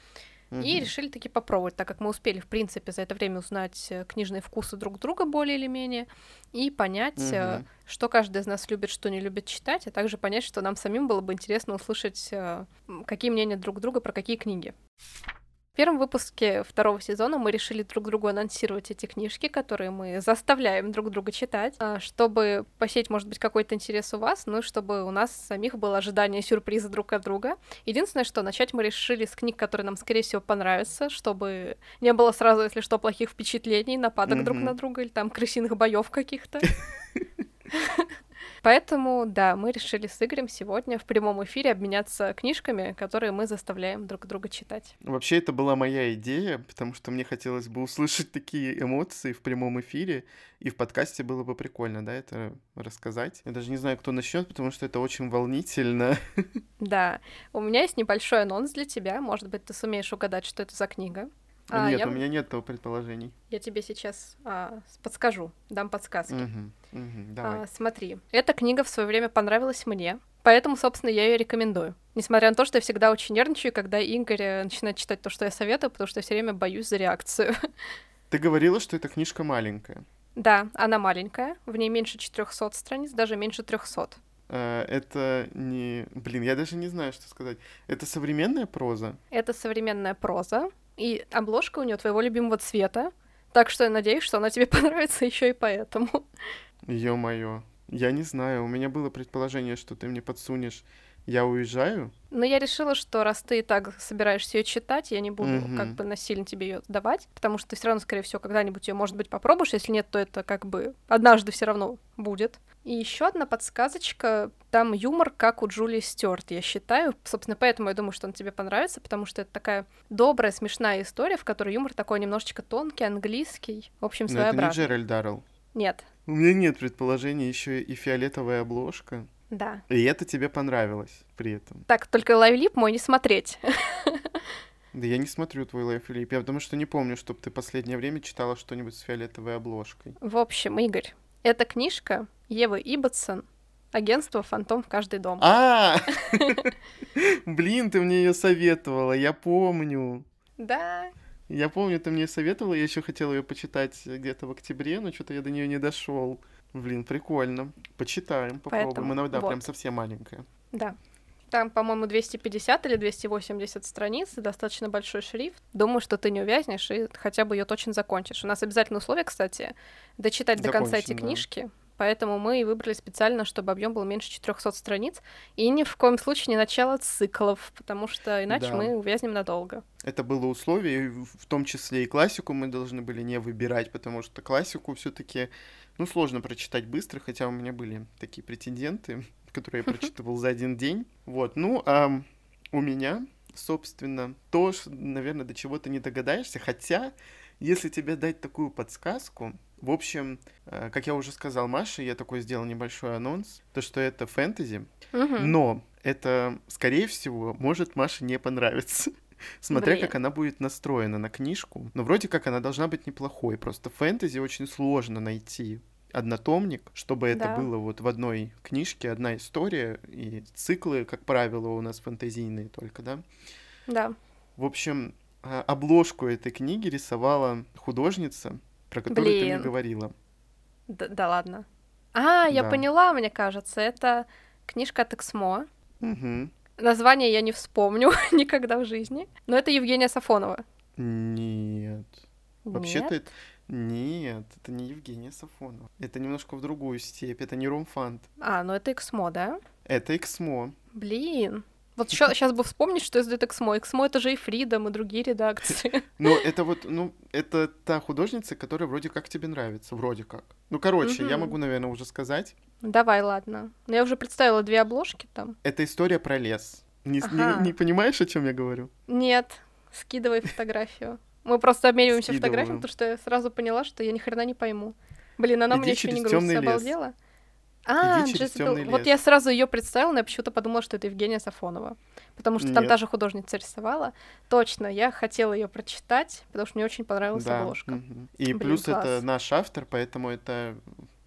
A: Угу. И решили таки попробовать, так как мы успели, в принципе, за это время узнать э, книжные вкусы друг друга более или менее, и понять, угу. что каждый из нас любит, что не любит читать, а также понять, что нам самим было бы интересно услышать, э, какие мнения друг друга про какие книги. В первом выпуске второго сезона мы решили друг другу анонсировать эти книжки, которые мы заставляем друг друга читать, а, чтобы посеять, может быть, какой-то интерес у вас, ну и чтобы у нас самих было ожидание сюрприза друг от друга. Единственное, что начать мы решили с книг, которые нам, скорее всего, понравятся, чтобы не было сразу, если что, плохих впечатлений, нападок mm-hmm. друг на друга или там крысиных боев каких-то. Поэтому, да, мы решили с Игорем сегодня в прямом эфире обменяться книжками, которые мы заставляем друг друга читать.
B: Вообще, это была моя идея, потому что мне хотелось бы услышать такие эмоции в прямом эфире, и в подкасте было бы прикольно, да, это рассказать. Я даже не знаю, кто начнет, потому что это очень волнительно.
A: Да, у меня есть небольшой анонс для тебя. Может быть, ты сумеешь угадать, что это за книга.
B: А, нет, я... у меня нет предположений.
A: Я тебе сейчас а, подскажу, дам подсказки.
B: Угу, угу, давай.
A: А, смотри, эта книга в свое время понравилась мне, поэтому, собственно, я ее рекомендую. Несмотря на то, что я всегда очень нервничаю, когда Игорь э, начинает читать то, что я советую, потому что я все время боюсь за реакцию.
B: Ты говорила, что эта книжка маленькая.
A: Да, она маленькая, в ней меньше 400 страниц, даже меньше 300.
B: Uh, это не... Блин, я даже не знаю, что сказать. Это современная проза?
A: Это современная проза. И обложка у нее твоего любимого цвета. Так что я надеюсь, что она тебе понравится еще и поэтому.
B: Ё-моё. Я не знаю, у меня было предположение, что ты мне подсунешь я уезжаю.
A: Но я решила, что раз ты и так собираешься ее читать, я не буду
B: Мгм.
A: как бы насильно тебе ее давать, потому что ты все равно, скорее всего, когда-нибудь ее, может быть, попробуешь. Если нет, то это как бы однажды все равно будет. И еще одна подсказочка. Там юмор, как у Джулии Стюарт, я считаю. Собственно, поэтому я думаю, что он тебе понравится, потому что это такая добрая, смешная история, в которой юмор такой немножечко тонкий, английский. В общем,
B: Но это не
A: своеобразный.
B: Джеральд Даррелл.
A: Нет.
B: У меня нет предположения, еще и фиолетовая обложка.
A: Да.
B: И это тебе понравилось при этом.
A: Так, только LiveLib мой не смотреть.
B: Да я не смотрю твой LiveLib. Я потому что не помню, чтобы ты последнее время читала что-нибудь с фиолетовой обложкой.
A: В общем, Игорь, эта книжка Евы Ибботсон «Агентство «Фантом в каждый дом».
B: А! Блин, ты мне ее советовала, я помню.
A: Да,
B: Я помню, ты мне советовала, я еще хотел ее почитать где-то в октябре, но что-то я до нее не дошел. Блин, прикольно. Почитаем, попробуем.
A: Поэтому
B: Она, да,
A: вот.
B: прям совсем маленькая.
A: да. Там, по-моему, 250 или 280 страниц, достаточно большой шрифт. Думаю, что ты не увязнешь и хотя бы ее точно закончишь. У нас обязательно условие, кстати, дочитать до конца эти
B: Закончим, да.
A: книжки. Поэтому мы и выбрали специально, чтобы объем был меньше 400 страниц. И ни в коем случае не начало циклов, потому что иначе
B: Да.
A: мы увязнем надолго.
B: Это было условие, в том числе и классику мы должны были не выбирать, потому что классику все-таки, ну, сложно прочитать быстро, хотя у меня были такие претенденты, которые я прочитывал за один день. Вот, ну, а у меня, собственно, то, наверное, до чего ты не догадаешься, хотя, если тебе дать такую подсказку, в общем, э, как я уже сказал Маше, я такой сделал небольшой анонс, то, что это фэнтези,
A: Мгм.
B: но это, скорее всего, может Маше не понравиться. Смотря
A: Блин.
B: как она будет настроена на книжку. Но вроде как она должна быть неплохой. Просто фэнтези очень сложно найти однотомник, чтобы это
A: Да.
B: было вот в одной книжке, одна история, и циклы, как правило, у нас фэнтезийные только, да?
A: Да.
B: В общем, а, обложку этой книги рисовала художница, про которую ты мне
A: Блин.
B: говорила.
A: Д- да ладно. А, я
B: Да.
A: поняла, мне кажется. Это книжка от Эксмо.
B: Мгм.
A: Название я не вспомню никогда в жизни. Но это Евгения Сафонова.
B: Нет. Вообще-то это... Нет, это не Евгения Сафонова. Это немножко в другую степь. Это не Ромфант.
A: А, ну это Эксмо, да?
B: Это Эксмо.
A: Блин. Вот сейчас бы вспомнить, что издает Эксмо. Эксмо это же и Фридом, и другие редакции.
B: Но это вот, ну, это та художница, которая вроде как тебе нравится. Вроде как. Ну, короче, я могу, наверное, уже сказать.
A: Давай, ладно. Но я уже представила две обложки там.
B: Это история про лес. Не,
A: Ага.
B: не понимаешь, о чем я говорю?
A: Нет, скидывай фотографию. Мы просто обмениваемся
B: Скидываю.
A: фотографиями, потому что я сразу поняла, что я ни хрена не пойму. Блин, она
B: Иди
A: мне еще не грустится,
B: тёмный лес.
A: А,
B: Иди через
A: вот я сразу ее представила, но я почему-то подумала, что это Евгения Сафонова. Потому что там та же художница рисовала. Точно, я хотела ее прочитать, потому что мне очень понравилась
B: Да.
A: обложка.
B: И
A: Блин,
B: плюс это наш автор, поэтому это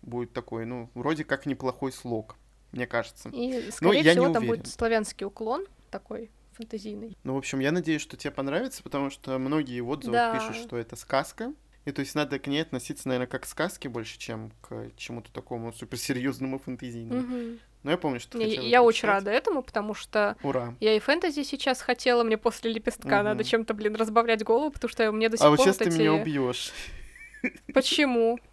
B: будет такой, ну, вроде как неплохой слог, мне кажется.
A: И, скорее
B: я не
A: всего, там
B: уверен.
A: будет славянский уклон такой фэнтезийный.
B: Ну, в общем, я надеюсь, что тебе понравится, потому что многие
A: Да.
B: пишут, что это сказка. И то есть надо к ней относиться, наверное, как к сказке больше, чем к чему-то такому суперсерьезному фэнтезийному.
A: Мгм.
B: Но я помню, что хотела
A: я очень рада этому, потому что
B: Ура.
A: я и фэнтези сейчас хотела, мне после лепестка
B: Мгм.
A: надо чем-то, блин, разбавлять голову, потому что мне до сих
B: А вот
A: пор
B: сейчас
A: вот
B: ты
A: эти...
B: меня убьешь.
A: Почему?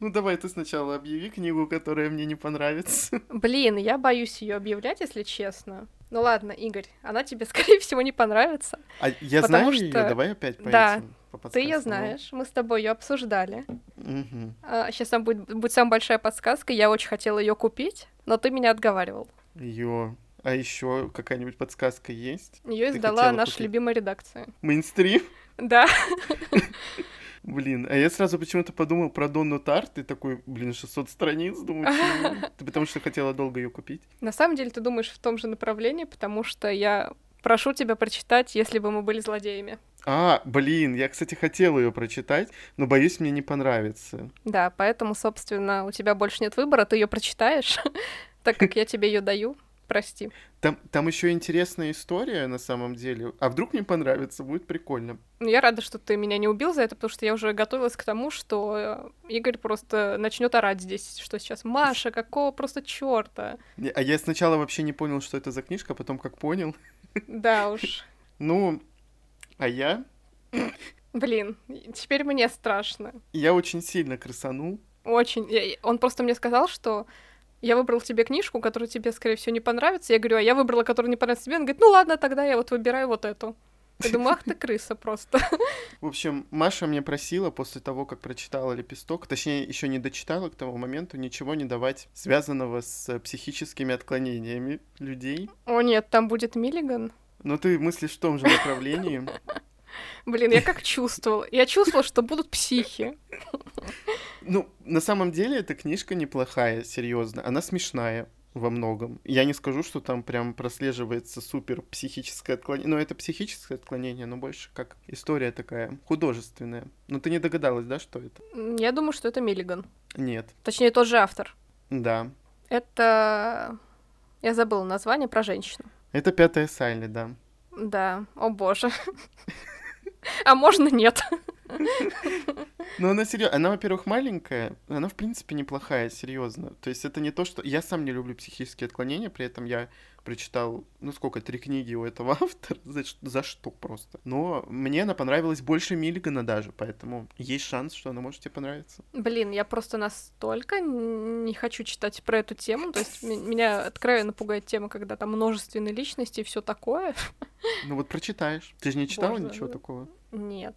B: Ну давай ты сначала объяви книгу, которая мне не понравится.
A: Блин, я боюсь ее объявлять, если честно. Ну ладно, Игорь, она тебе, скорее всего, не понравится.
B: А я знаю ее,
A: что-
B: давай опять по
A: Да,
B: по
A: Ты ее
B: подсказкам.
A: знаешь, мы с тобой ее обсуждали.
B: Мгм.
A: сейчас там будет, будет самая большая подсказка. Я очень хотела ее купить, но ты меня отговаривал.
B: Её. А еще какая-нибудь подсказка есть?
A: Ее издала наша
B: купить.
A: любимая редакция.
B: Мейнстрим?
A: Да.
B: Блин, а я сразу почему-то подумал про Донну Тарт, и такой, блин, 600 страниц, думаю, почему? Ты потому что хотела долго ее купить?
A: На самом деле ты думаешь в том же направлении, потому что я прошу тебя прочитать, если бы мы были злодеями.
B: А, блин, я, кстати, хотел ее прочитать, но боюсь, мне не понравится.
A: Да, поэтому, собственно, у тебя больше нет выбора, ты ее прочитаешь, так как я тебе ее даю. Прости.
B: Там, там еще интересная история на самом деле. А вдруг мне понравится, будет прикольно.
A: Ну, Я рада, что ты меня не убил за это, потому что я уже готовилась к тому, что э, Игорь просто начнет орать здесь, что сейчас Маша, какого просто черта.
B: А я сначала вообще не понял, что это за книжка, а потом как понял.
A: Да уж.
B: Ну, а я,
A: Блин, теперь мне страшно.
B: я очень сильно красанул.
A: Очень. Я- Он просто мне сказал, что я выбрал тебе книжку, которая тебе, скорее всего, не понравится. Я говорю, а я выбрала, которая не понравится тебе. Он говорит, ну ладно, тогда я вот выбираю вот эту. Я думаю, ах ты крыса просто.
B: В общем, Маша мне просила после того, как прочитала «Лепесток», точнее, еще не дочитала к тому моменту, ничего не давать связанного с психическими отклонениями людей.
A: О нет, там будет Миллиган.
B: Но ты мыслишь в том же направлении.
A: Блин, я как чувствовала. Я чувствовала, что будут психи.
B: Ну, на самом деле, эта книжка неплохая, серьезно. Она смешная во многом. Я не скажу, что там прям прослеживается супер психическое отклонение. Но это психическое отклонение, но больше как история такая художественная. Но ты не догадалась, да, что это?
A: Я думаю, что это Миллиган.
B: Нет.
A: Точнее, тот же автор.
B: Да.
A: Это... Я забыла название про женщину.
B: Это пятая Сайли, да.
A: Да, о боже. А можно нет?
B: Ну, она серьезно. Она, во-первых, маленькая, она, в принципе, неплохая, серьезно. То есть это не то, что... Я сам не люблю психические отклонения, при этом я прочитал, ну сколько, три книги у этого автора, за, за что просто. Но мне она понравилась больше Миллигана даже, поэтому есть шанс, что она может тебе понравиться.
A: Блин, я просто настолько не хочу читать про эту тему, то есть меня откровенно пугает тема, когда там множественные личности и все такое.
B: Ну вот прочитаешь. Ты же не читала Боже, ничего такого?
A: Нет.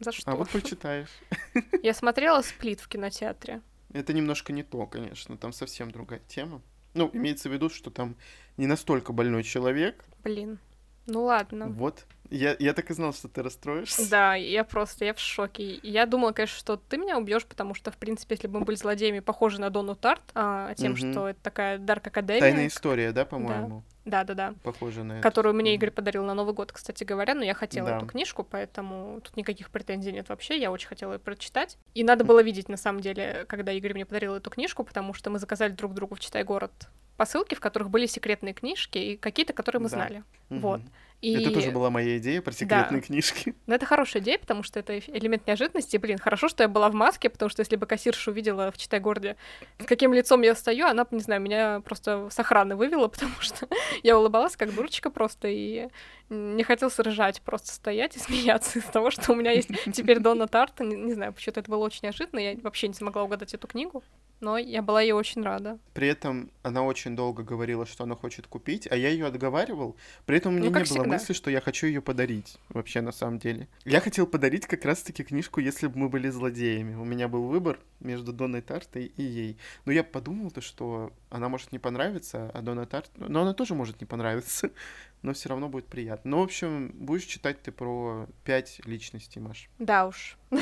A: За что?
B: А вот прочитаешь.
A: Я смотрела «Сплит» в кинотеатре.
B: Это немножко не то, конечно, там совсем другая тема. Ну, имеется в виду, что там не настолько больной человек.
A: Блин. Ну ладно.
B: Вот. Я, я так и знал, что ты расстроишься.
A: Да, я просто, я в шоке. Я думала, конечно, что ты меня убьешь, потому что, в принципе, если бы мы были злодеями, похожи на Дону Тарт, а, тем, угу. что это такая Дарк Академия.
B: Тайная история, да, по-моему?
A: Да, да, да.
B: Похоже на это.
A: Которую мне Игорь подарил на Новый год, кстати говоря, но я хотела да. эту книжку, поэтому тут никаких претензий нет вообще, я очень хотела ее прочитать. И надо было видеть, на самом деле, когда Игорь мне подарил эту книжку, потому что мы заказали друг другу в «Читай город» посылки, в которых были секретные книжки и какие-то, которые мы да. знали. Угу. Вот.
B: И... Это тоже была моя идея про секретные да. книжки.
A: Ну, это хорошая идея, потому что это элемент неожиданности. Блин, хорошо, что я была в маске, потому что если бы кассирша увидела в Читай-городе, с каким лицом я стою, она, не знаю, меня просто с охраны вывела, потому что я улыбалась как дурочка просто, и не хотелось ржать, просто стоять и смеяться из того, что у меня есть теперь Дона Тарта. Не, не знаю, почему-то это было очень неожиданно, я вообще не смогла угадать эту книгу но я была ей очень рада.
B: При этом она очень долго говорила, что она хочет купить, а я ее отговаривал. При этом у меня ну, не всегда. было мысли, что я хочу ее подарить, вообще на самом деле. Я хотел подарить как раз-таки книжку, если бы мы были злодеями. У меня был выбор между Донной Тартой и ей. Но я подумал-то, что она может не понравиться, а Дона Тарт... Но она тоже может не понравиться, но все равно будет приятно. Ну, в общем, будешь читать ты про пять личностей, Маш.
A: Да уж.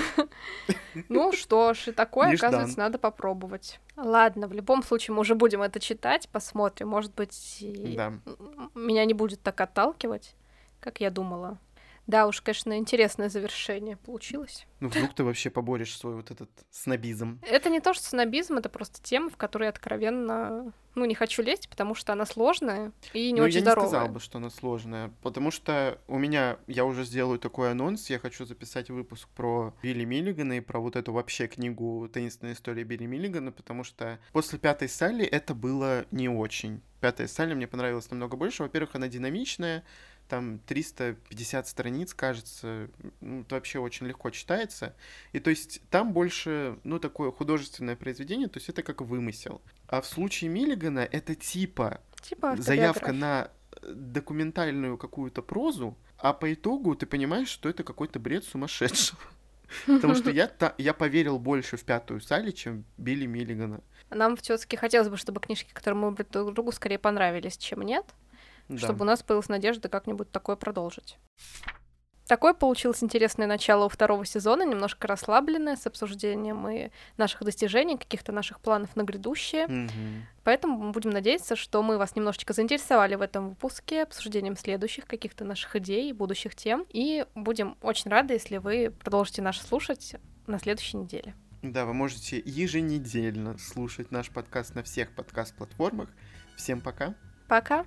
A: Ну что ж, и такое, оказывается, надо попробовать. Ладно, в любом случае мы уже будем это читать, посмотрим. Может быть, меня не будет так отталкивать, как я думала. Да уж, конечно, интересное завершение получилось.
B: Ну, вдруг ты вообще поборешь свой вот этот снобизм.
A: Это не то, что снобизм, это просто тема, в которой я откровенно, ну, не хочу лезть, потому что она сложная и не ну, очень здоровая.
B: я не сказал бы, что она сложная, потому что у меня, я уже сделаю такой анонс, я хочу записать выпуск про Билли Миллигана и про вот эту вообще книгу «Таинственная история Билли Миллигана», потому что после пятой Салли это было не очень. Пятая Салли мне понравилась намного больше. Во-первых, она динамичная, там 350 страниц, кажется, ну, это вообще очень легко читается. И то есть там больше, ну, такое художественное произведение, то есть это как вымысел. А в случае Миллигана это типа,
A: типа
B: заявка на э, документальную какую-то прозу, а по итогу ты понимаешь, что это какой-то бред сумасшедшего. Потому что я, та, я поверил больше в пятую Салли, чем Билли Миллигана.
A: Нам все-таки хотелось бы, чтобы книжки, которые мы друг другу, скорее понравились, чем нет да. чтобы у нас появилась надежда как-нибудь такое продолжить. Такое получилось интересное начало у второго сезона, немножко расслабленное, с обсуждением и наших достижений, каких-то наших планов на грядущее. Mm-hmm. Поэтому будем надеяться, что мы вас немножечко заинтересовали в этом выпуске обсуждением следующих каких-то наших идей, будущих тем. И будем очень рады, если вы продолжите нас слушать на следующей неделе.
B: Да, вы можете еженедельно слушать наш подкаст на всех подкаст-платформах. Всем пока.
A: Пока.